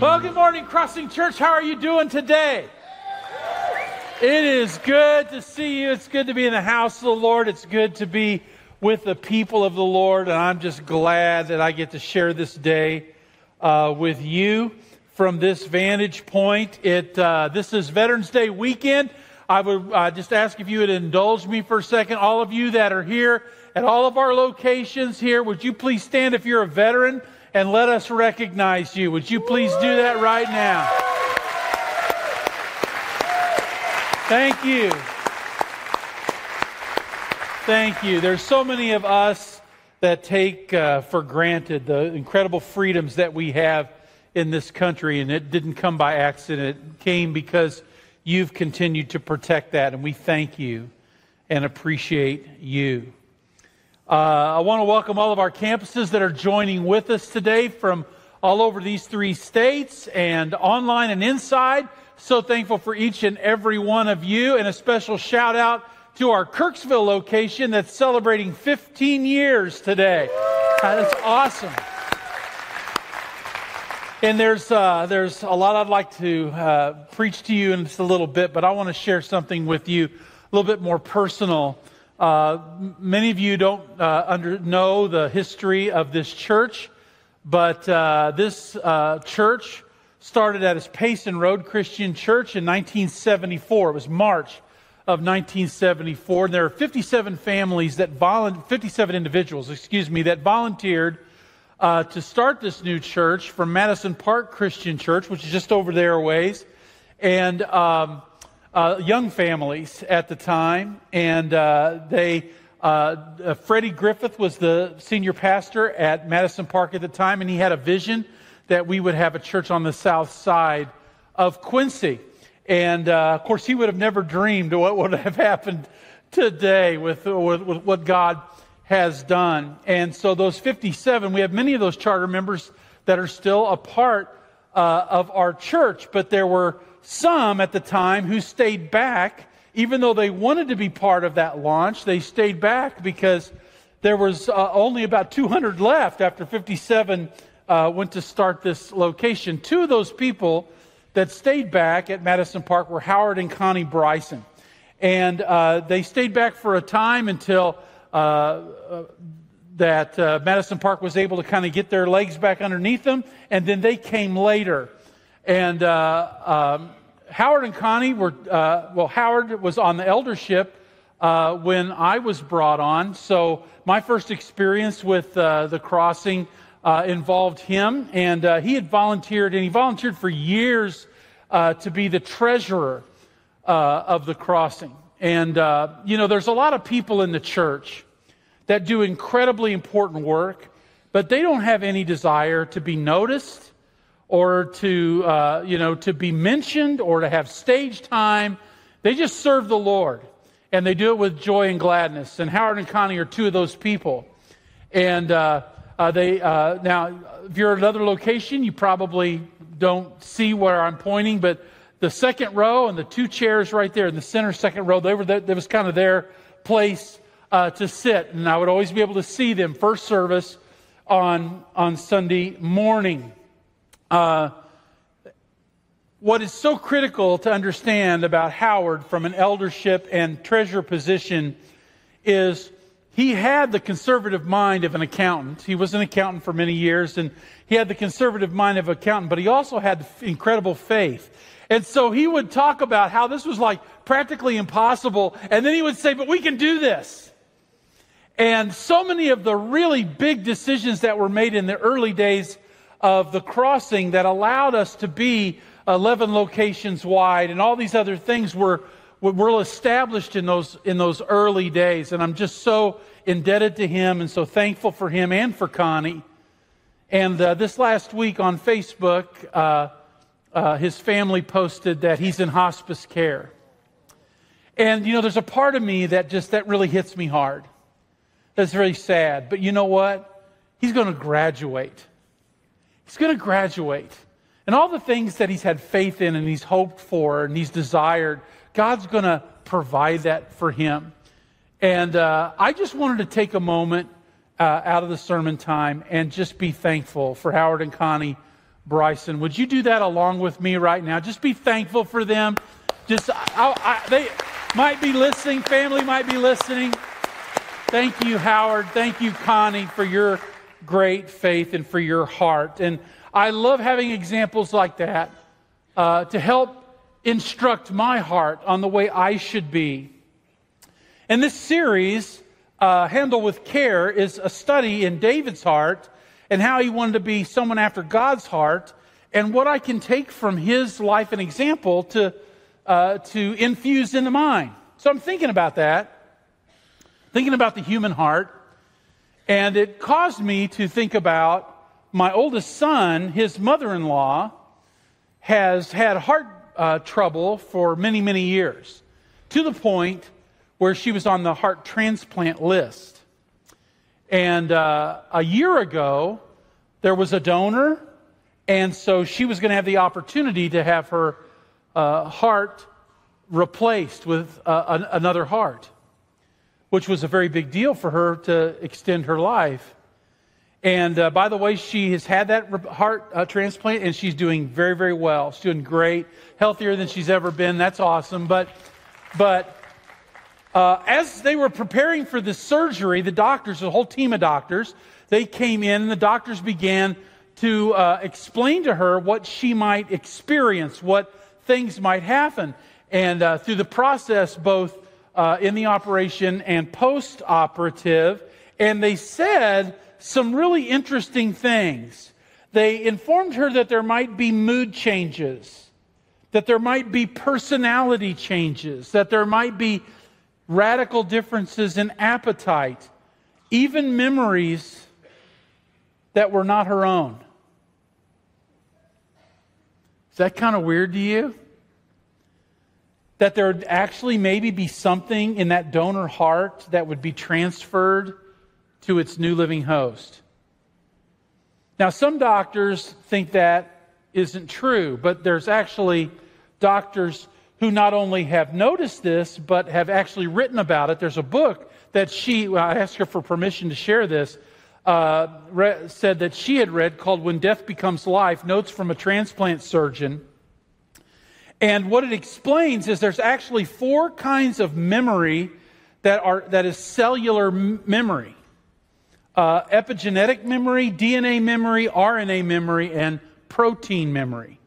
Well, good morning, Crossing Church. How are you doing today? It is good to see you. It's good to be in the house of the Lord. It's good to be with the people of the Lord. And I'm just glad that I get to share this day uh, with you from this vantage point. It, uh, this is Veterans Day weekend. I would uh, just ask if you would indulge me for a second. All of you that are here at all of our locations here, would you please stand if you're a veteran? And let us recognize you. Would you please do that right now? Thank you. Thank you. There's so many of us that take uh, for granted the incredible freedoms that we have in this country, and it didn't come by accident. It came because you've continued to protect that, and we thank you and appreciate you. Uh, I want to welcome all of our campuses that are joining with us today from all over these three states and online and inside. So thankful for each and every one of you, and a special shout out to our Kirksville location that's celebrating 15 years today. That's awesome. And there's, uh, there's a lot I'd like to uh, preach to you in just a little bit, but I want to share something with you a little bit more personal uh, many of you don't uh, under, know the history of this church, but uh, this uh, church started at its Payson Road Christian Church in 1974. It was March of 1974. And there are 57 families that volu- 57 individuals, excuse me, that volunteered uh, to start this new church from Madison Park Christian Church, which is just over there a ways. And um, uh, young families at the time, and uh, they. Uh, uh, Freddie Griffith was the senior pastor at Madison Park at the time, and he had a vision that we would have a church on the south side of Quincy. And uh, of course, he would have never dreamed what would have happened today with, with, with what God has done. And so, those 57, we have many of those charter members that are still a part uh, of our church, but there were some at the time who stayed back, even though they wanted to be part of that launch, they stayed back because there was uh, only about 200 left after 57 uh, went to start this location. Two of those people that stayed back at Madison Park were Howard and Connie Bryson. And uh, they stayed back for a time until uh, uh, that uh, Madison Park was able to kind of get their legs back underneath them, and then they came later. And uh, um, Howard and Connie were, uh, well, Howard was on the eldership uh, when I was brought on. So my first experience with uh, the crossing uh, involved him. And uh, he had volunteered, and he volunteered for years to be the treasurer of the crossing. And, you know, there's a lot of people in the church that do incredibly important work, but they don't have any desire to be noticed or to, uh, you know, to be mentioned or to have stage time. They just serve the Lord. And they do it with joy and gladness. And Howard and Connie are two of those people. And uh, uh, they, uh, now, if you're at another location, you probably don't see where I'm pointing, but the second row and the two chairs right there in the center second row, they were that was kind of their place uh, to sit. And I would always be able to see them first service on, on Sunday morning. Uh, what is so critical to understand about Howard from an eldership and treasurer position is he had the conservative mind of an accountant. He was an accountant for many years, and he had the conservative mind of an accountant, but he also had incredible faith. And so he would talk about how this was like practically impossible, and then he would say, But we can do this. And so many of the really big decisions that were made in the early days of the crossing that allowed us to be 11 locations wide and all these other things were, were established in those, in those early days. And I'm just so indebted to him and so thankful for him and for Connie. And uh, this last week on Facebook, uh, uh, his family posted that he's in hospice care. And, you know, there's a part of me that just, that really hits me hard. That's very sad. But you know what? He's going to graduate. He's going to graduate. And all the things that he's had faith in and he's hoped for and he's desired, God's going to provide that for him. And uh, I just wanted to take a moment uh, out of the sermon time and just be thankful for Howard and Connie Bryson. Would you do that along with me right now? Just be thankful for them. Just, I, I, they might be listening, family might be listening. Thank you, Howard. Thank you, Connie, for your great faith and for your heart. And I love having examples like that uh, to help instruct my heart on the way I should be. And this series, uh, Handle with Care, is a study in David's heart and how he wanted to be someone after God's heart and what I can take from his life and example to, uh, to infuse into mine. So I'm thinking about that, thinking about the human heart, and it caused me to think about my oldest son, his mother in law, has had heart uh, trouble for many, many years, to the point where she was on the heart transplant list. And uh, a year ago, there was a donor, and so she was going to have the opportunity to have her uh, heart replaced with uh, an, another heart, which was a very big deal for her to extend her life. And uh, by the way, she has had that heart uh, transplant and she's doing very, very well. She's doing great, healthier than she's ever been. That's awesome. But, but uh, as they were preparing for the surgery, the doctors, the whole team of doctors, they came in and the doctors began to uh, explain to her what she might experience, what things might happen. And uh, through the process, both uh, in the operation and post operative, and they said, some really interesting things. They informed her that there might be mood changes, that there might be personality changes, that there might be radical differences in appetite, even memories that were not her own. Is that kind of weird to you? That there would actually maybe be something in that donor heart that would be transferred to its new living host. Now, some doctors think that isn't true, but there's actually doctors who not only have noticed this, but have actually written about it. There's a book that she, well, I asked her for permission to share this, uh, re- said that she had read called When Death Becomes Life Notes from a Transplant Surgeon. And what it explains is there's actually four kinds of memory that, are, that is cellular m- memory uh, epigenetic memory, DNA memory, RNA memory, and protein memory.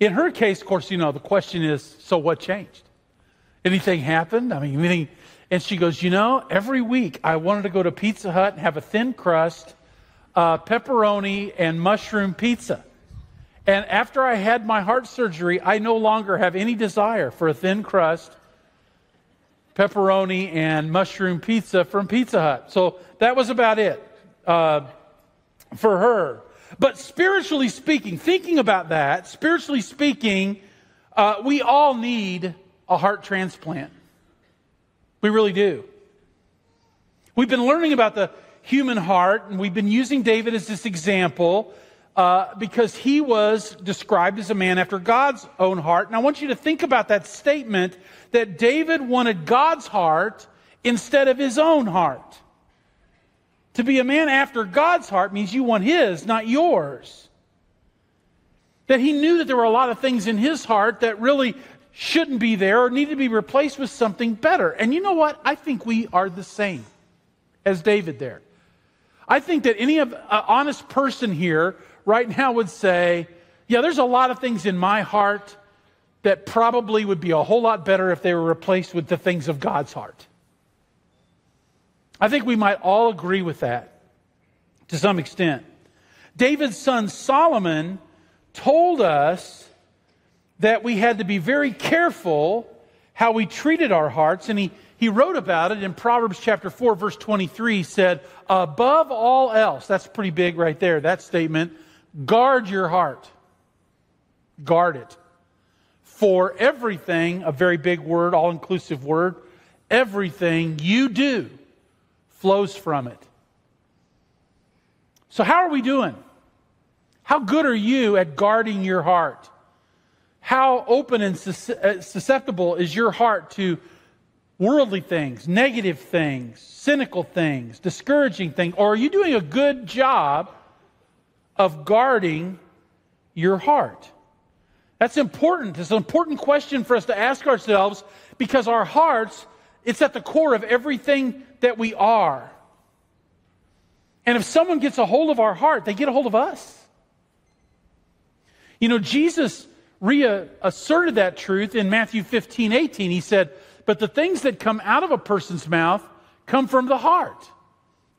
In her case, of course, you know, the question is so what changed? Anything happened? I mean, anything. And she goes, You know, every week I wanted to go to Pizza Hut and have a thin crust, uh, pepperoni, and mushroom pizza. And after I had my heart surgery, I no longer have any desire for a thin crust, pepperoni and mushroom pizza from Pizza Hut. So that was about it uh, for her. But spiritually speaking, thinking about that, spiritually speaking, uh, we all need a heart transplant. We really do. We've been learning about the human heart, and we've been using David as this example uh, because he was described as a man after God's own heart. And I want you to think about that statement that David wanted God's heart instead of his own heart. To be a man after God's heart means you want his, not yours. That he knew that there were a lot of things in his heart that really shouldn't be there or need to be replaced with something better. And you know what? I think we are the same as David there. I think that any of, uh, honest person here right now would say, yeah, there's a lot of things in my heart that probably would be a whole lot better if they were replaced with the things of God's heart. I think we might all agree with that to some extent. David's son Solomon told us that we had to be very careful how we treated our hearts, and he, he wrote about it in Proverbs chapter 4, verse 23, He said, Above all else, that's pretty big right there, that statement, guard your heart. Guard it. For everything, a very big word, all inclusive word, everything you do flows from it. So, how are we doing? How good are you at guarding your heart? How open and uh, susceptible is your heart to worldly things, negative things, cynical things, discouraging things? Or are you doing a good job of guarding your heart? That's important. It's an important question for us to ask ourselves because our hearts, it's at the core of everything that we are. And if someone gets a hold of our heart, they get a hold of us. You know, Jesus reasserted that truth in Matthew 15, 18. He said, But the things that come out of a person's mouth come from the heart,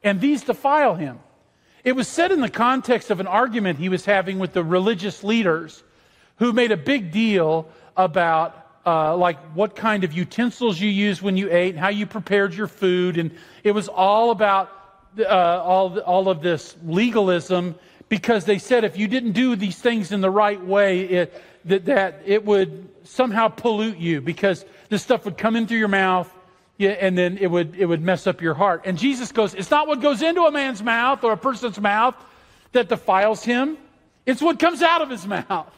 and these defile him. It was said in the context of an argument he was having with the religious leaders who made a big deal about uh, like what kind of utensils you used when you ate, how you prepared your food, and it was all about uh, all, all of this legalism because they said if you didn't do these things in the right way, it, that, that it would somehow pollute you because this stuff would come in through your mouth yeah, and then it would, it would mess up your heart. And Jesus goes, It's not what goes into a man's mouth or a person's mouth that defiles him, it's what comes out of his mouth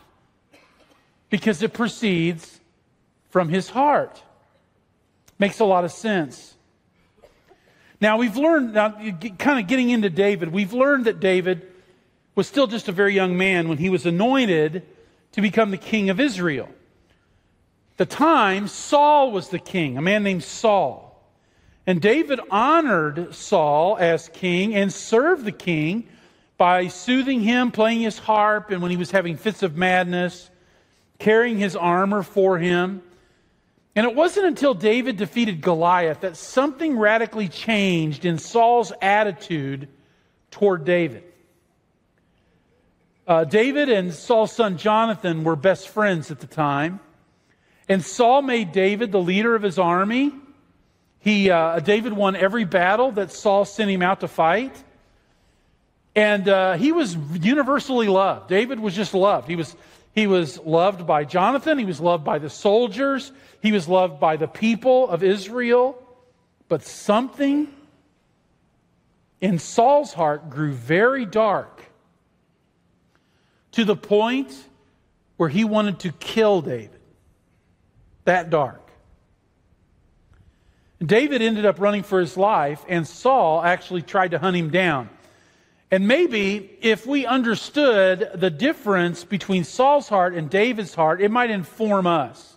because it proceeds from his heart. Makes a lot of sense. Now, we've learned, now, kind of getting into David, we've learned that David was still just a very young man when he was anointed to become the king of Israel. The time, Saul was the king, a man named Saul. And David honored Saul as king and served the king by soothing him, playing his harp, and when he was having fits of madness, carrying his armor for him. And it wasn't until David defeated Goliath that something radically changed in Saul's attitude toward David. Uh, David and Saul's son Jonathan were best friends at the time. And Saul made David the leader of his army. He, uh, David won every battle that Saul sent him out to fight. And uh, he was universally loved. David was just loved. He was, he was loved by Jonathan. He was loved by the soldiers. He was loved by the people of Israel. But something in Saul's heart grew very dark to the point where he wanted to kill David. That dark. David ended up running for his life, and Saul actually tried to hunt him down. And maybe if we understood the difference between Saul's heart and David's heart, it might inform us.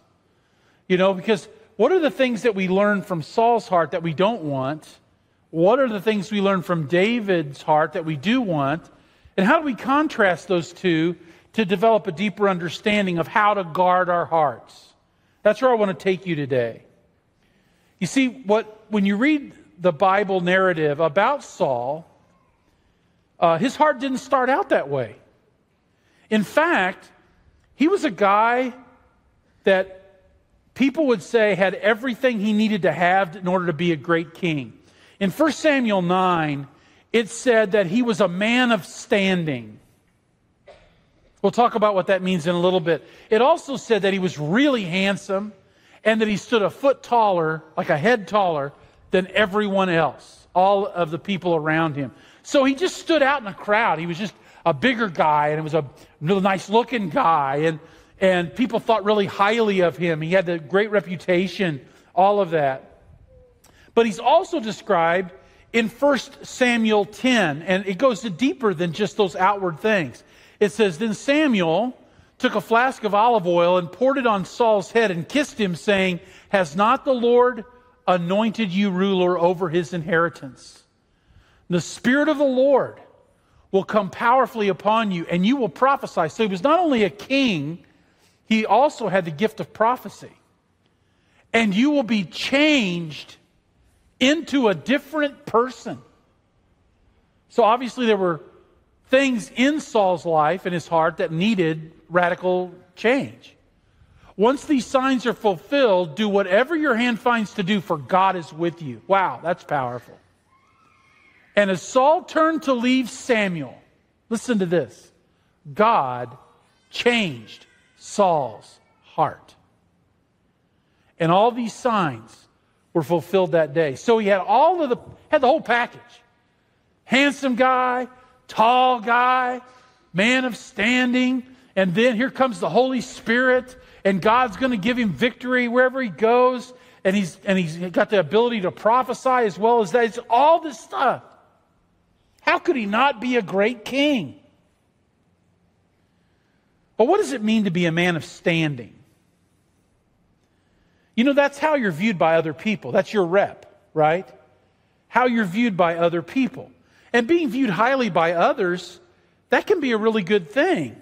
You know, because what are the things that we learn from Saul's heart that we don't want? What are the things we learn from David's heart that we do want? And how do we contrast those two to develop a deeper understanding of how to guard our hearts? That's where I want to take you today. You see, what, when you read the Bible narrative about Saul, uh, his heart didn't start out that way. In fact, he was a guy that people would say had everything he needed to have in order to be a great king. In 1 Samuel 9, it said that he was a man of standing. We'll talk about what that means in a little bit. It also said that he was really handsome and that he stood a foot taller, like a head taller, than everyone else, all of the people around him. So he just stood out in a crowd. He was just a bigger guy and it was a nice looking guy and, and people thought really highly of him. He had a great reputation, all of that. But he's also described in 1 Samuel 10, and it goes deeper than just those outward things. It says, Then Samuel took a flask of olive oil and poured it on Saul's head and kissed him, saying, Has not the Lord anointed you ruler over his inheritance? The Spirit of the Lord will come powerfully upon you, and you will prophesy. So he was not only a king, he also had the gift of prophecy. And you will be changed into a different person. So obviously, there were things in Saul's life and his heart that needed radical change. Once these signs are fulfilled, do whatever your hand finds to do, for God is with you. Wow, that's powerful. And as Saul turned to leave Samuel, listen to this God changed Saul's heart. And all these signs were fulfilled that day. So he had all of the had the whole package. Handsome guy, tall guy, man of standing, and then here comes the Holy Spirit and God's going to give him victory wherever he goes and he's and he's got the ability to prophesy as well as that. It's all this stuff. How could he not be a great king? But what does it mean to be a man of standing? You know, that's how you're viewed by other people. That's your rep, right? How you're viewed by other people. And being viewed highly by others, that can be a really good thing.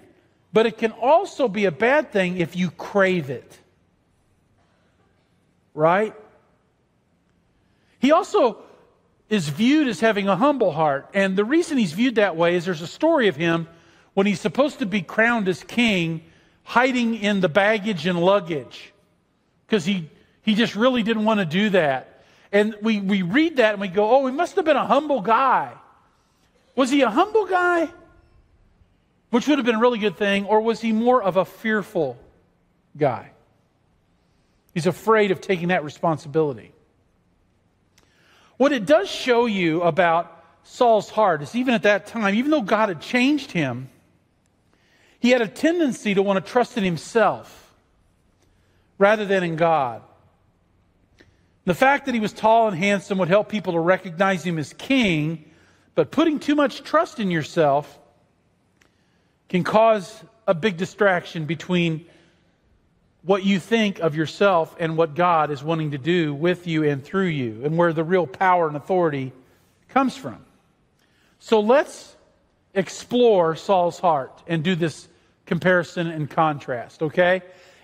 But it can also be a bad thing if you crave it. Right? He also is viewed as having a humble heart. And the reason he's viewed that way is there's a story of him when he's supposed to be crowned as king, hiding in the baggage and luggage because he, he just really didn't want to do that. And we, we read that and we go, oh, he must have been a humble guy. Was he a humble guy? Which would have been a really good thing, or was he more of a fearful guy? He's afraid of taking that responsibility. What it does show you about Saul's heart is even at that time, even though God had changed him, he had a tendency to want to trust in himself rather than in God. The fact that he was tall and handsome would help people to recognize him as king, but putting too much trust in yourself can cause a big distraction between what you think of yourself and what God is wanting to do with you and through you, and where the real power and authority comes from. So let's explore Saul's heart and do this comparison and contrast, okay?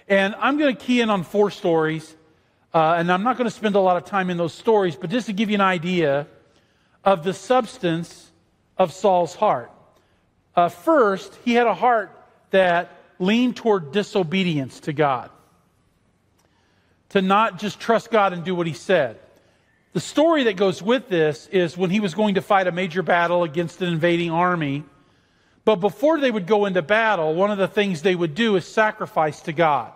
And I'm going to key in on four stories, uh, and I'm not going to spend a lot of time in those stories, but just to give you an idea of the substance of Saul's heart. Uh, first, he had a heart that leaned toward disobedience to God, to not just trust God and do what he said. The story that goes with this is when he was going to fight a major battle against an invading army but before they would go into battle, one of the things they would do is sacrifice to God.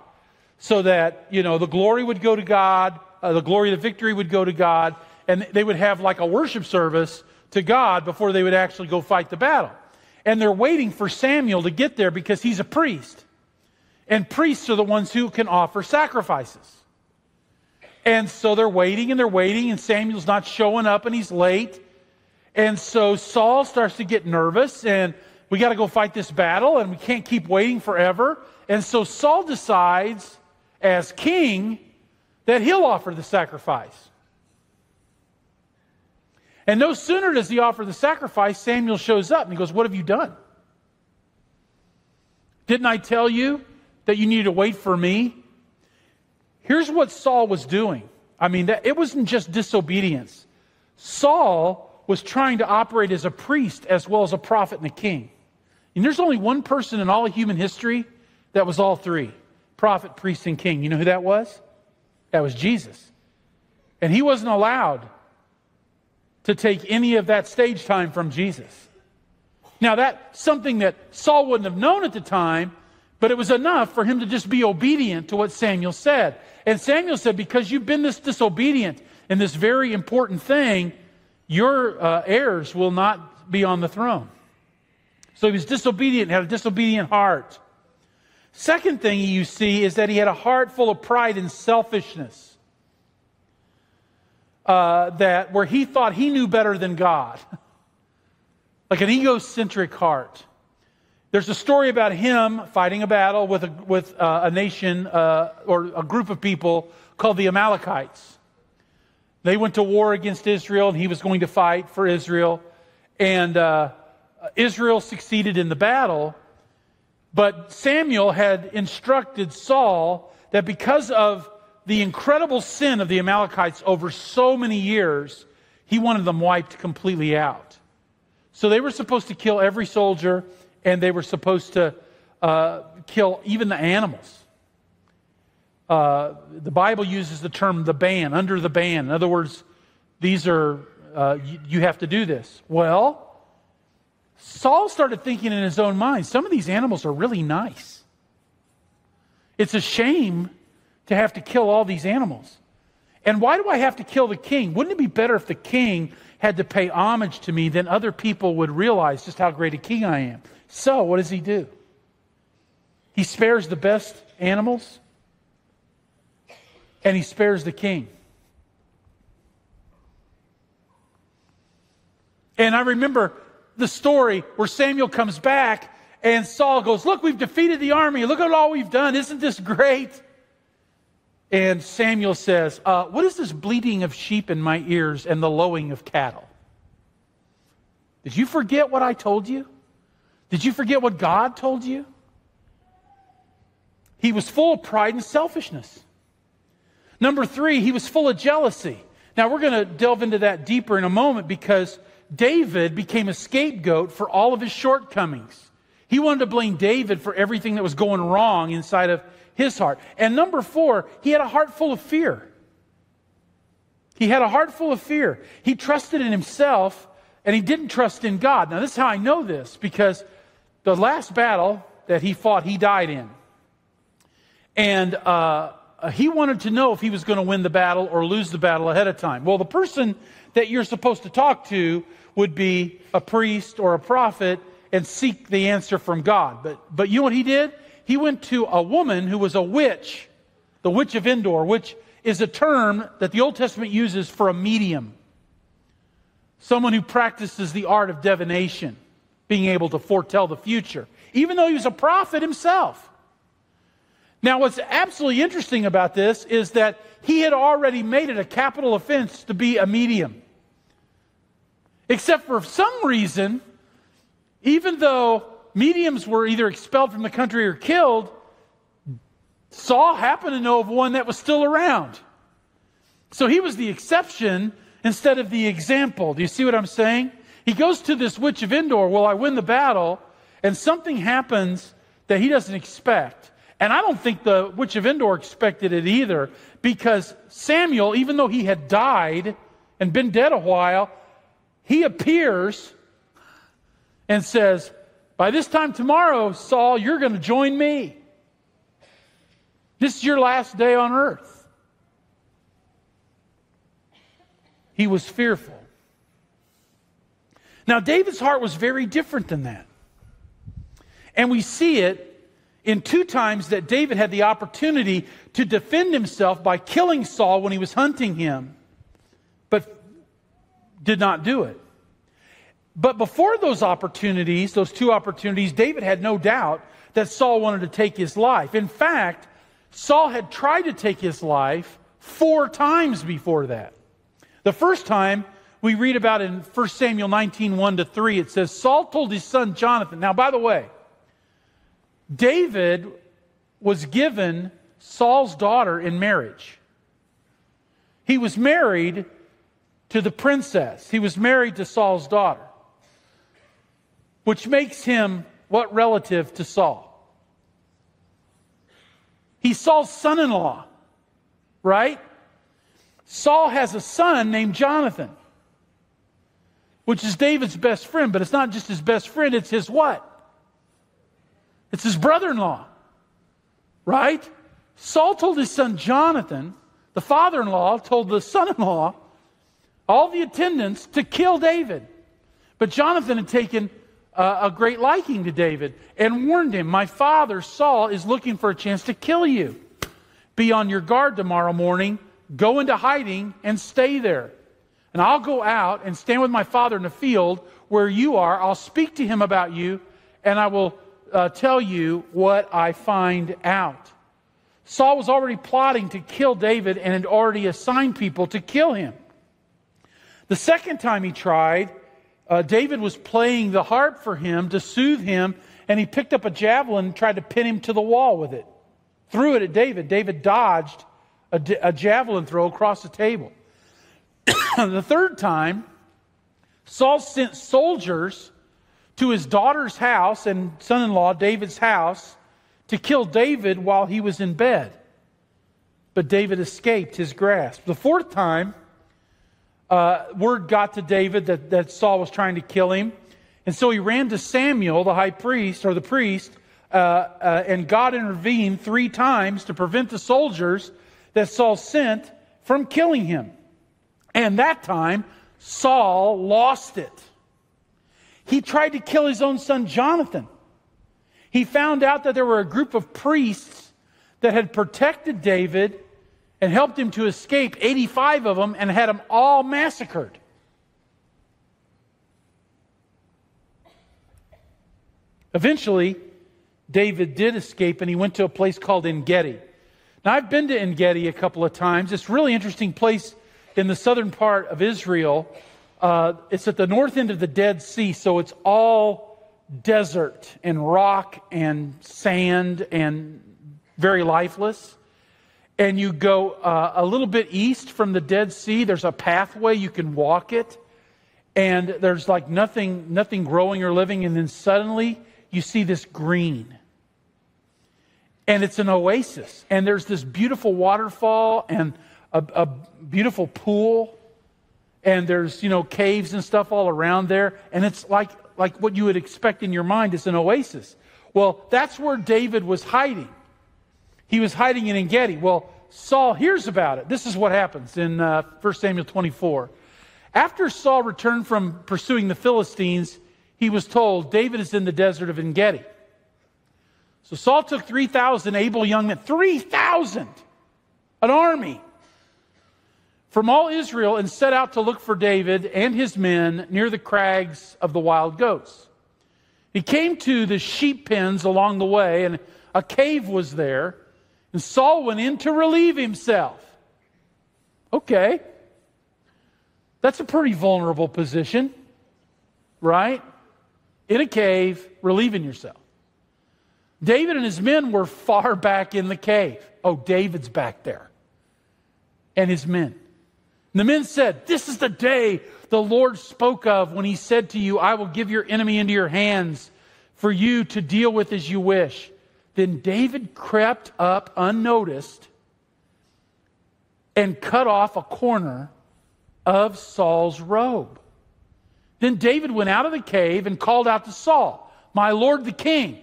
So that, you know, the glory would go to God, uh, the glory of the victory would go to God, and they would have like a worship service to God before they would actually go fight the battle. And they're waiting for Samuel to get there because he's a priest. And priests are the ones who can offer sacrifices. And so they're waiting and they're waiting, and Samuel's not showing up and he's late. And so Saul starts to get nervous and we got to go fight this battle and we can't keep waiting forever. And so Saul decides, as king, that he'll offer the sacrifice. And no sooner does he offer the sacrifice, Samuel shows up and he goes, What have you done? Didn't I tell you that you needed to wait for me? Here's what Saul was doing. I mean, that, it wasn't just disobedience. Saul was trying to operate as a priest as well as a prophet and a king. And there's only one person in all of human history that was all three prophet, priest, and king. You know who that was? That was Jesus. And he wasn't allowed to take any of that stage time from Jesus. Now, that's something that Saul wouldn't have known at the time, but it was enough for him to just be obedient to what Samuel said. And Samuel said, Because you've been this disobedient in this very important thing, your uh, heirs will not be on the throne. So he was disobedient, had a disobedient heart. Second thing you see is that he had a heart full of pride and selfishness. Uh, that where he thought he knew better than God, like an egocentric heart. There's a story about him fighting a battle with a, with uh, a nation uh, or a group of people called the Amalekites. They went to war against Israel, and he was going to fight for Israel. And uh, Israel succeeded in the battle, but Samuel had instructed Saul that because of the incredible sin of the Amalekites over so many years, he wanted them wiped completely out. So they were supposed to kill every soldier, and they were supposed to uh, kill even the animals. Uh, the Bible uses the term the ban, under the ban. In other words, these are, uh, you, you have to do this. Well, Saul started thinking in his own mind some of these animals are really nice. It's a shame to have to kill all these animals. And why do I have to kill the king? Wouldn't it be better if the king had to pay homage to me? Then other people would realize just how great a king I am. So, what does he do? He spares the best animals and he spares the king. And I remember the story where Samuel comes back And Saul goes, Look, we've defeated the army. Look at all we've done. Isn't this great? And Samuel says, uh, What is this bleating of sheep in my ears and the lowing of cattle? Did you forget what I told you? Did you forget what God told you? He was full of pride and selfishness. Number three, he was full of jealousy. Now, we're going to delve into that deeper in a moment because David became a scapegoat for all of his shortcomings. He wanted to blame David for everything that was going wrong inside of his heart. And number four, he had a heart full of fear. He had a heart full of fear. He trusted in himself and he didn't trust in God. Now, this is how I know this because the last battle that he fought, he died in. And uh, he wanted to know if he was going to win the battle or lose the battle ahead of time. Well, the person that you're supposed to talk to would be a priest or a prophet and seek the answer from God. But, but you know what he did? He went to a woman who was a witch, the witch of Endor, which is a term that the Old Testament uses for a medium. Someone who practices the art of divination, being able to foretell the future, even though he was a prophet himself. Now, what's absolutely interesting about this is that he had already made it a capital offense to be a medium. Except for some reason, even though mediums were either expelled from the country or killed, Saul happened to know of one that was still around. So he was the exception instead of the example. Do you see what I'm saying? He goes to this witch of Endor. Well, I win the battle, and something happens that he doesn't expect. And I don't think the witch of Endor expected it either, because Samuel, even though he had died and been dead a while, he appears and says, By this time tomorrow, Saul, you're going to join me. This is your last day on earth. He was fearful. Now, David's heart was very different than that. And we see it in two times that David had the opportunity to defend himself by killing Saul when he was hunting him, but did not do it. But before those opportunities, those two opportunities, David had no doubt that Saul wanted to take his life. In fact, Saul had tried to take his life four times before that. The first time we read about in 1 Samuel 19 1 to 3, it says, Saul told his son Jonathan. Now, by the way, David was given Saul's daughter in marriage. He was married to the princess, he was married to Saul's daughter, which makes him what relative to Saul? He's Saul's son in law, right? Saul has a son named Jonathan, which is David's best friend, but it's not just his best friend, it's his what? It's his brother in law, right? Saul told his son Jonathan, the father in law told the son in law, all the attendants to kill David. But Jonathan had taken uh, a great liking to David and warned him, My father, Saul, is looking for a chance to kill you. Be on your guard tomorrow morning, go into hiding, and stay there. And I'll go out and stand with my father in the field where you are. I'll speak to him about you, and I will uh, tell you what I find out. Saul was already plotting to kill David and had already assigned people to kill him. The second time he tried, uh, David was playing the harp for him to soothe him, and he picked up a javelin and tried to pin him to the wall with it. Threw it at David. David dodged a, a javelin throw across the table. the third time, Saul sent soldiers to his daughter's house and son in law, David's house, to kill David while he was in bed. But David escaped his grasp. The fourth time, uh, word got to David that, that Saul was trying to kill him. And so he ran to Samuel, the high priest, or the priest, uh, uh, and God intervened three times to prevent the soldiers that Saul sent from killing him. And that time, Saul lost it. He tried to kill his own son Jonathan. He found out that there were a group of priests that had protected David and helped him to escape, 85 of them, and had them all massacred. Eventually, David did escape and he went to a place called Engedi. Now, I've been to Engedi a couple of times. It's a really interesting place in the southern part of Israel. Uh, it's at the north end of the Dead Sea, so it's all desert and rock and sand and very lifeless. And you go uh, a little bit east from the Dead Sea, there's a pathway, you can walk it, and there's like nothing, nothing growing or living, and then suddenly you see this green. And it's an oasis, and there's this beautiful waterfall and a, a beautiful pool, and there's, you know, caves and stuff all around there, and it's like, like what you would expect in your mind is an oasis. Well, that's where David was hiding. He was hiding in Engedi. Well, Saul hears about it. This is what happens in uh, 1 Samuel 24. After Saul returned from pursuing the Philistines, he was told, David is in the desert of Engedi. So Saul took 3,000 able young men, 3,000, an army, from all Israel and set out to look for David and his men near the crags of the wild goats. He came to the sheep pens along the way, and a cave was there. And Saul went in to relieve himself. Okay. That's a pretty vulnerable position, right? In a cave, relieving yourself. David and his men were far back in the cave. Oh, David's back there. And his men. And the men said, This is the day the Lord spoke of when he said to you, I will give your enemy into your hands for you to deal with as you wish. Then David crept up unnoticed and cut off a corner of Saul's robe. Then David went out of the cave and called out to Saul, My Lord the king.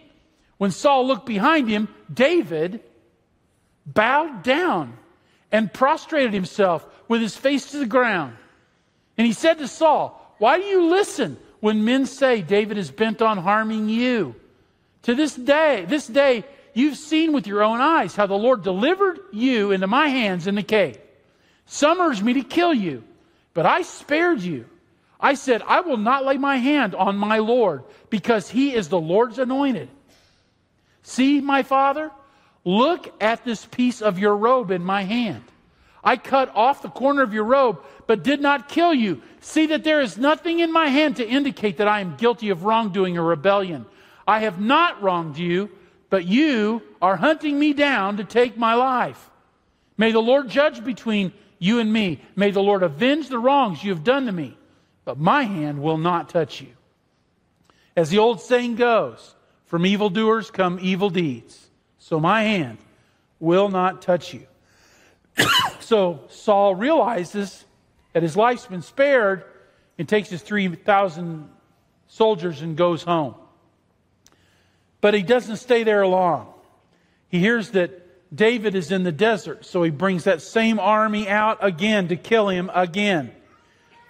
When Saul looked behind him, David bowed down and prostrated himself with his face to the ground. And he said to Saul, Why do you listen when men say David is bent on harming you? To this day, this day, you've seen with your own eyes how the Lord delivered you into my hands in the cave. Some urged me to kill you, but I spared you. I said, I will not lay my hand on my Lord because he is the Lord's anointed. See, my father, look at this piece of your robe in my hand. I cut off the corner of your robe, but did not kill you. See that there is nothing in my hand to indicate that I am guilty of wrongdoing or rebellion. I have not wronged you, but you are hunting me down to take my life. May the Lord judge between you and me. May the Lord avenge the wrongs you have done to me, but my hand will not touch you. As the old saying goes, from evildoers come evil deeds. So my hand will not touch you. so Saul realizes that his life's been spared and takes his 3,000 soldiers and goes home. But he doesn't stay there long. He hears that David is in the desert, so he brings that same army out again to kill him again.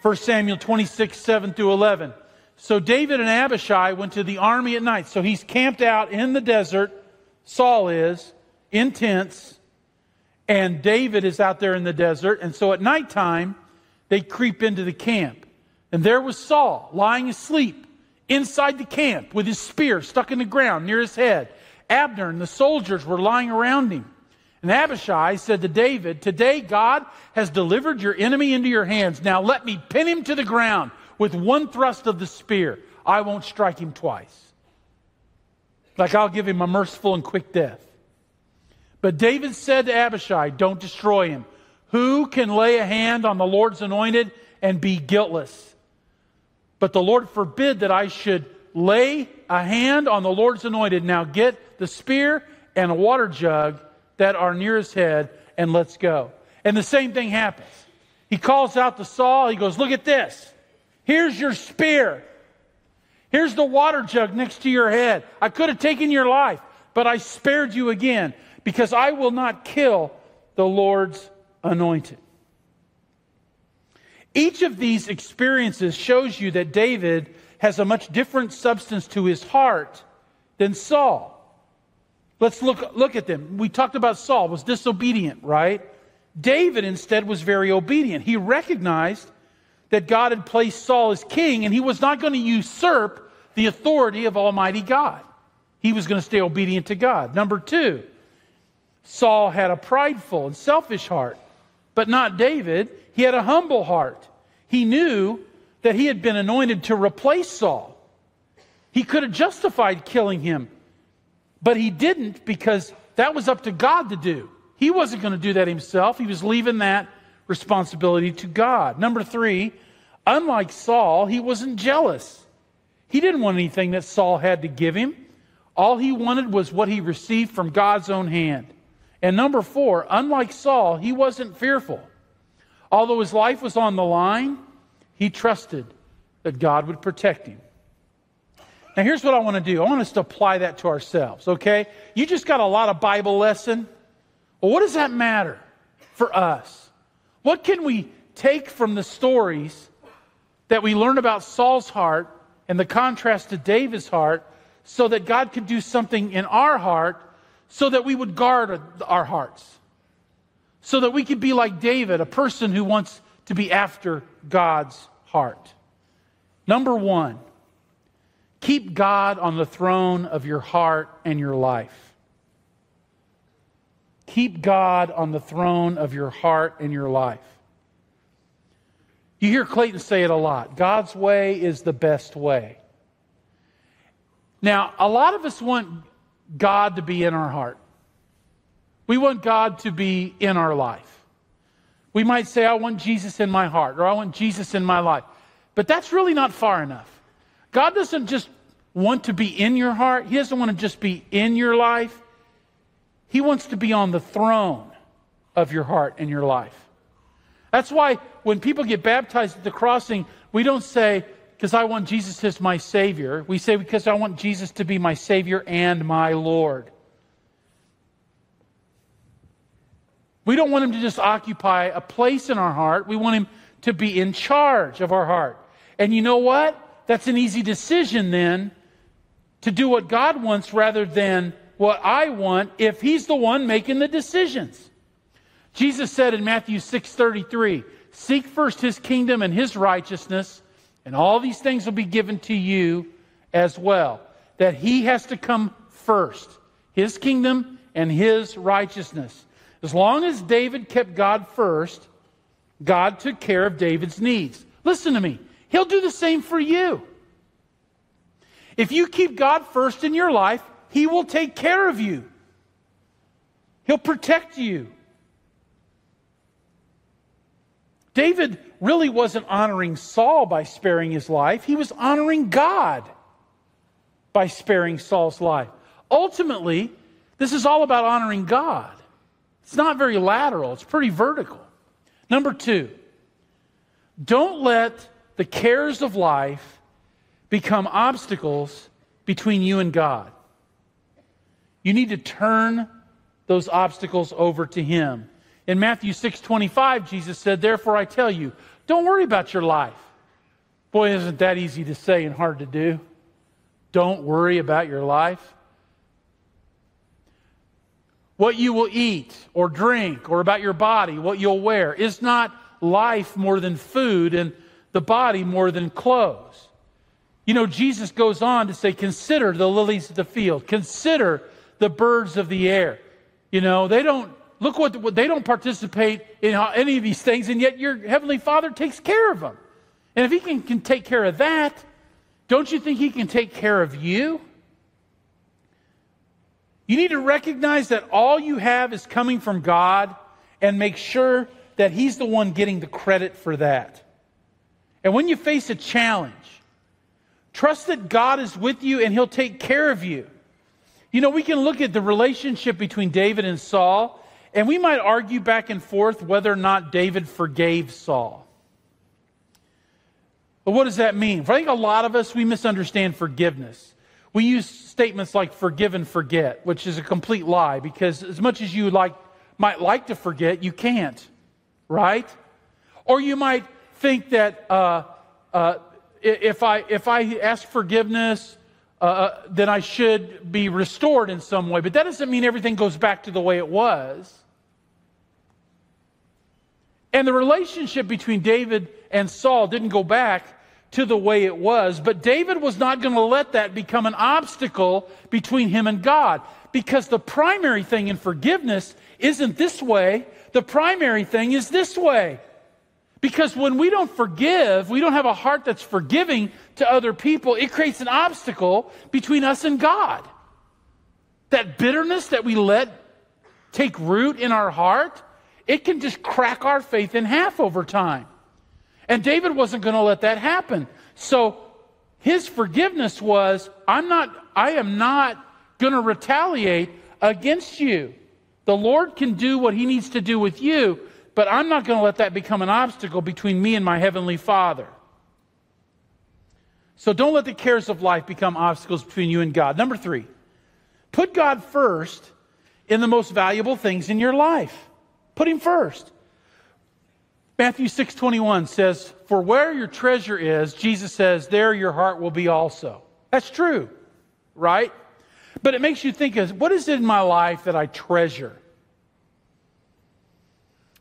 1 Samuel 26, 7 through 11. So David and Abishai went to the army at night. So he's camped out in the desert, Saul is, in tents, and David is out there in the desert. And so at nighttime, they creep into the camp. And there was Saul lying asleep inside the camp with his spear stuck in the ground near his head. Abner and the soldiers were lying around him. And Abishai said to David, Today God has delivered your enemy into your hands. Now let me pin him to the ground with one thrust of the spear. I won't strike him twice. Like I'll give him a merciful and quick death. But David said to Abishai, Don't destroy him. Who can lay a hand on the Lord's anointed and be guiltless? But the Lord forbid that I should lay a hand on the Lord's anointed. Now get the spear and a water jug that are near his head and let's go. And the same thing happens. He calls out to Saul. He goes, Look at this. Here's your spear. Here's the water jug next to your head. I could have taken your life, but I spared you again because I will not kill the Lord's anointed. Each of these experiences shows you that David has a much different substance to his heart than Saul. Let's look, look at them. We talked about Saul was disobedient, right? David instead was very obedient. He recognized that God had placed Saul as king and he was not going to usurp the authority of Almighty God. He was going to stay obedient to God. Number two, Saul had a prideful and selfish heart, but not David. He had a humble heart. He knew that he had been anointed to replace Saul. He could have justified killing him, but he didn't because that was up to God to do. He wasn't going to do that himself. He was leaving that responsibility to God. Number three, unlike Saul, he wasn't jealous. He didn't want anything that Saul had to give him. All he wanted was what he received from God's own hand. And number four, unlike Saul, he wasn't fearful. Although his life was on the line, he trusted that God would protect him. Now, here's what I want to do I want us to apply that to ourselves, okay? You just got a lot of Bible lesson. Well, what does that matter for us? What can we take from the stories that we learn about Saul's heart and the contrast to David's heart so that God could do something in our heart so that we would guard our hearts? So that we could be like David, a person who wants to be after God's heart. Number one, keep God on the throne of your heart and your life. Keep God on the throne of your heart and your life. You hear Clayton say it a lot God's way is the best way. Now, a lot of us want God to be in our heart. We want God to be in our life. We might say, I want Jesus in my heart, or I want Jesus in my life. But that's really not far enough. God doesn't just want to be in your heart, He doesn't want to just be in your life. He wants to be on the throne of your heart and your life. That's why when people get baptized at the crossing, we don't say, because I want Jesus as my Savior. We say, because I want Jesus to be my Savior and my Lord. We don't want Him to just occupy a place in our heart. We want Him to be in charge of our heart. And you know what? That's an easy decision then to do what God wants rather than what I want if he's the one making the decisions. Jesus said in Matthew 6:33, "Seek first his kingdom and his righteousness, and all these things will be given to you as well." That he has to come first, his kingdom and his righteousness. As long as David kept God first, God took care of David's needs. Listen to me. He'll do the same for you. If you keep God first in your life, he will take care of you, He'll protect you. David really wasn't honoring Saul by sparing his life, he was honoring God by sparing Saul's life. Ultimately, this is all about honoring God. It's not very lateral, it's pretty vertical. Number two, don't let the cares of life become obstacles between you and God. You need to turn those obstacles over to Him. In Matthew 6 25, Jesus said, Therefore I tell you, don't worry about your life. Boy, isn't that easy to say and hard to do? Don't worry about your life. What you will eat or drink, or about your body, what you'll wear, is not life more than food and the body more than clothes. You know, Jesus goes on to say, Consider the lilies of the field, consider the birds of the air. You know, they don't look what they don't participate in any of these things, and yet your heavenly Father takes care of them. And if He can, can take care of that, don't you think He can take care of you? You need to recognize that all you have is coming from God and make sure that He's the one getting the credit for that. And when you face a challenge, trust that God is with you and He'll take care of you. You know, we can look at the relationship between David and Saul, and we might argue back and forth whether or not David forgave Saul. But what does that mean? I think a lot of us, we misunderstand forgiveness. We use statements like forgive and forget, which is a complete lie because as much as you like, might like to forget, you can't, right? Or you might think that uh, uh, if, I, if I ask forgiveness, uh, uh, then I should be restored in some way. But that doesn't mean everything goes back to the way it was. And the relationship between David and Saul didn't go back to the way it was. But David was not going to let that become an obstacle between him and God because the primary thing in forgiveness isn't this way. The primary thing is this way. Because when we don't forgive, we don't have a heart that's forgiving to other people, it creates an obstacle between us and God. That bitterness that we let take root in our heart, it can just crack our faith in half over time. And David wasn't going to let that happen. So his forgiveness was, I'm not, I am not going to retaliate against you. The Lord can do what he needs to do with you, but I'm not going to let that become an obstacle between me and my heavenly Father. So don't let the cares of life become obstacles between you and God. Number three, put God first in the most valuable things in your life. Put him first. Matthew 6:21 says, "For where your treasure is, Jesus says, there your heart will be also." That's true, right? But it makes you think of what is it in my life that I treasure?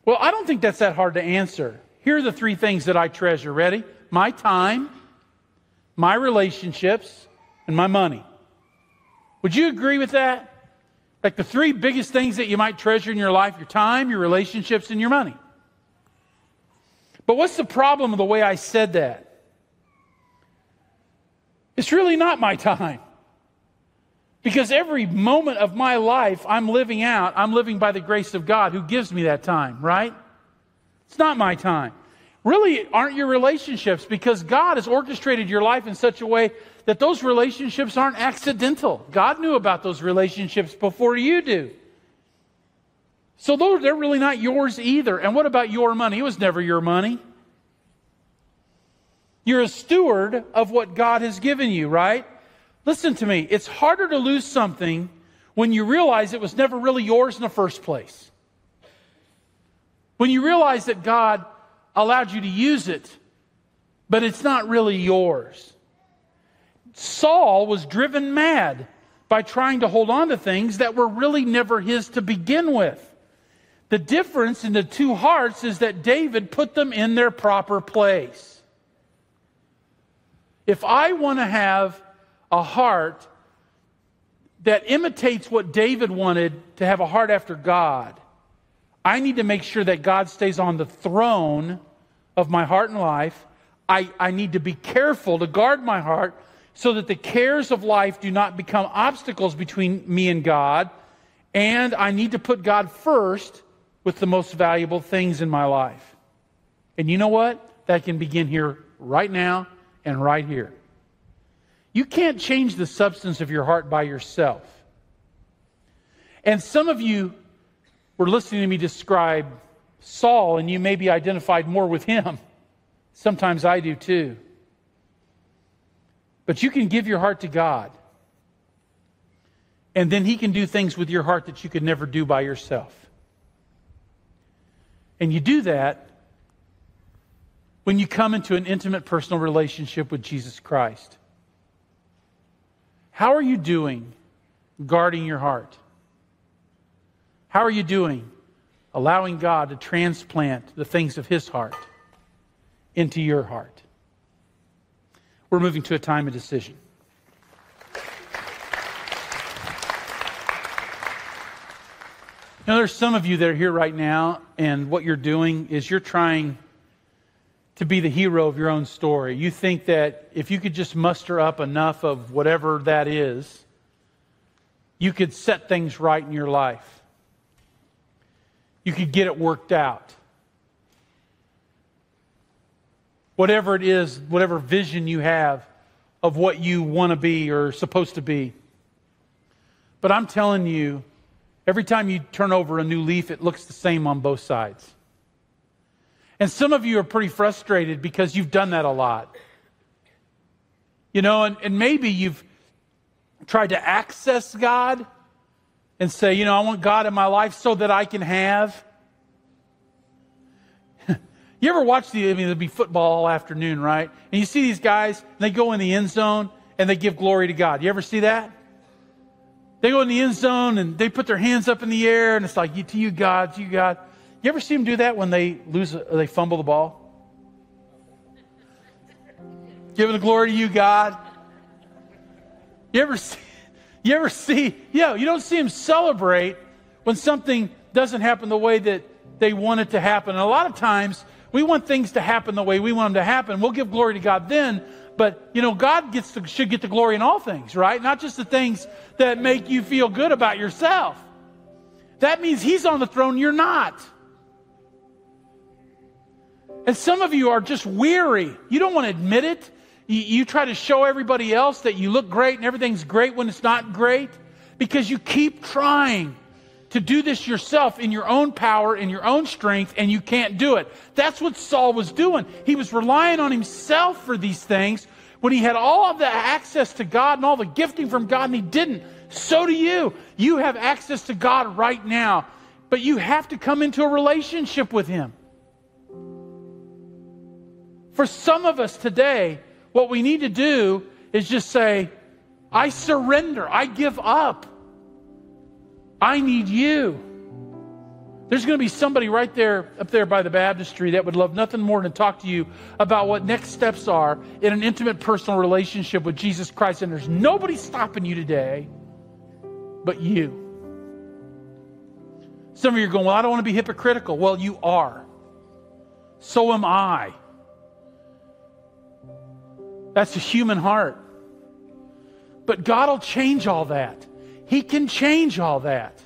Well, I don't think that's that hard to answer. Here are the three things that I treasure. Ready? My time, my relationships, and my money. Would you agree with that? Like the three biggest things that you might treasure in your life your time, your relationships, and your money. But what's the problem with the way I said that? It's really not my time. Because every moment of my life I'm living out, I'm living by the grace of God who gives me that time, right? It's not my time. Really aren't your relationships because God has orchestrated your life in such a way that those relationships aren't accidental. God knew about those relationships before you do. So they're really not yours either. And what about your money? It was never your money. You're a steward of what God has given you, right? Listen to me. It's harder to lose something when you realize it was never really yours in the first place. When you realize that God allowed you to use it, but it's not really yours. Saul was driven mad by trying to hold on to things that were really never his to begin with. The difference in the two hearts is that David put them in their proper place. If I want to have a heart that imitates what David wanted to have a heart after God, I need to make sure that God stays on the throne of my heart and life. I, I need to be careful to guard my heart so that the cares of life do not become obstacles between me and God. And I need to put God first with the most valuable things in my life. And you know what? That can begin here right now and right here. You can't change the substance of your heart by yourself. And some of you were listening to me describe Saul, and you may be identified more with him. Sometimes I do too. But you can give your heart to God. And then He can do things with your heart that you could never do by yourself. And you do that when you come into an intimate personal relationship with Jesus Christ. How are you doing guarding your heart? How are you doing allowing God to transplant the things of His heart into your heart? We're moving to a time of decision. You know, there's some of you that are here right now, and what you're doing is you're trying to be the hero of your own story. You think that if you could just muster up enough of whatever that is, you could set things right in your life. You could get it worked out. Whatever it is, whatever vision you have of what you want to be or supposed to be. But I'm telling you, Every time you turn over a new leaf, it looks the same on both sides. And some of you are pretty frustrated because you've done that a lot. You know, and, and maybe you've tried to access God and say, you know, I want God in my life so that I can have. you ever watch the, I mean, there'll be football all afternoon, right? And you see these guys, they go in the end zone and they give glory to God. You ever see that? They go in the end zone and they put their hands up in the air, and it's like, "You to you, God, to you, God. You ever see them do that when they lose, uh, they fumble the ball? Giving the glory to you, God. You ever see, you ever see, yeah, you don't see them celebrate when something doesn't happen the way that they want it to happen. And a lot of times, we want things to happen the way we want them to happen. We'll give glory to God then, but you know, God gets should get the glory in all things, right? Not just the things that make you feel good about yourself. That means He's on the throne, you're not. And some of you are just weary. You don't want to admit it. You, you, try to show everybody else that you look great and everything's great when it's not great because you keep trying to do this yourself in your own power, in your own strength, and you can't do it. That's what Saul was doing. He was relying on himself for these things when he had all of the access to God and all the gifting from God, and he didn't. So do you. You have access to God right now, but you have to come into a relationship with Him. For some of us today, what we need to do is just say, I surrender, I give up. I need you. There's going to be somebody right there up there by the baptistry that would love nothing more than to talk to you about what next steps are in an intimate personal relationship with Jesus Christ. And there's nobody stopping you today but you. Some of you are going, Well, I don't want to be hypocritical. Well, you are. So am I. That's a human heart. But God will change all that. He can change all that.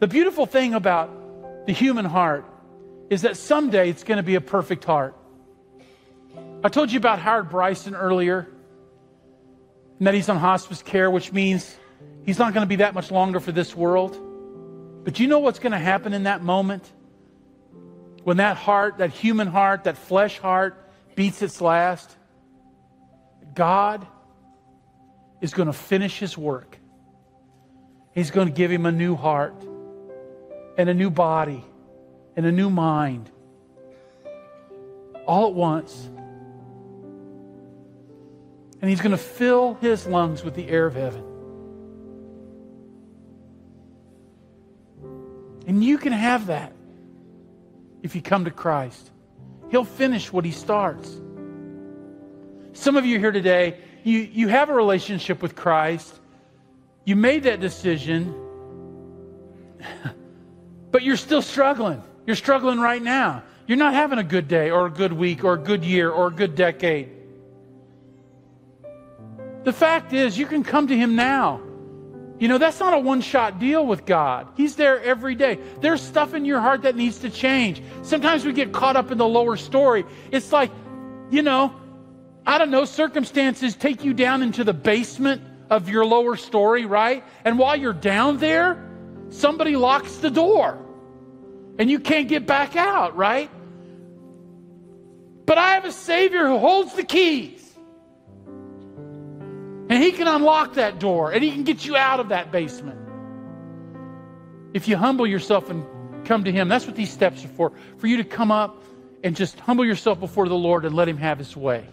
The beautiful thing about the human heart is that someday it's going to be a perfect heart. I told you about Howard Bryson earlier, and that he's on hospice care, which means he's not going to be that much longer for this world. But you know what's going to happen in that moment? When that heart, that human heart, that flesh heart beats its last, God is going to finish his work. He's going to give him a new heart and a new body and a new mind all at once. And he's going to fill his lungs with the air of heaven. And you can have that if you come to Christ. He'll finish what he starts. Some of you here today, you, you have a relationship with Christ you made that decision, but you're still struggling. You're struggling right now. You're not having a good day or a good week or a good year or a good decade. The fact is, you can come to Him now. You know, that's not a one shot deal with God. He's there every day. There's stuff in your heart that needs to change. Sometimes we get caught up in the lower story. It's like, you know, I don't know, circumstances take you down into the basement of your lower story, right? And while you're down there, somebody locks the door and you can't get back out, right? But I have a Savior who holds the keys. And He can unlock that door and He can get you out of that basement. If you humble yourself and come to Him, that's what these steps are for. For you to come up and just humble yourself before the Lord and let Him have His way.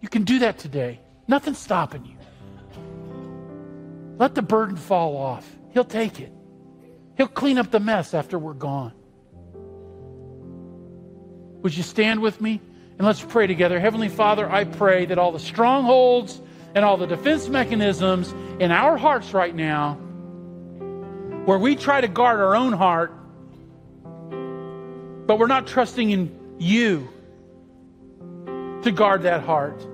You can do that today. Nothing's stopping you. Let the burden fall off. He'll take it. He'll clean up the mess after we're gone. Would you stand with me? And let's pray together. Heavenly Father, I pray that all the strongholds and all the defense mechanisms in our hearts right now, where we try to guard our own heart, but we're not trusting in you to guard that heart.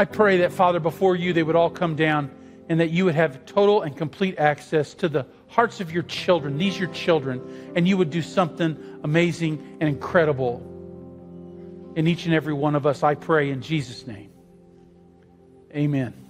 I pray that, Father, before you, they would all come down and that you would have total and complete access to the hearts of your children, these your children, and you would do something amazing and incredible in each and every one of us. I pray in Jesus' name. Amen.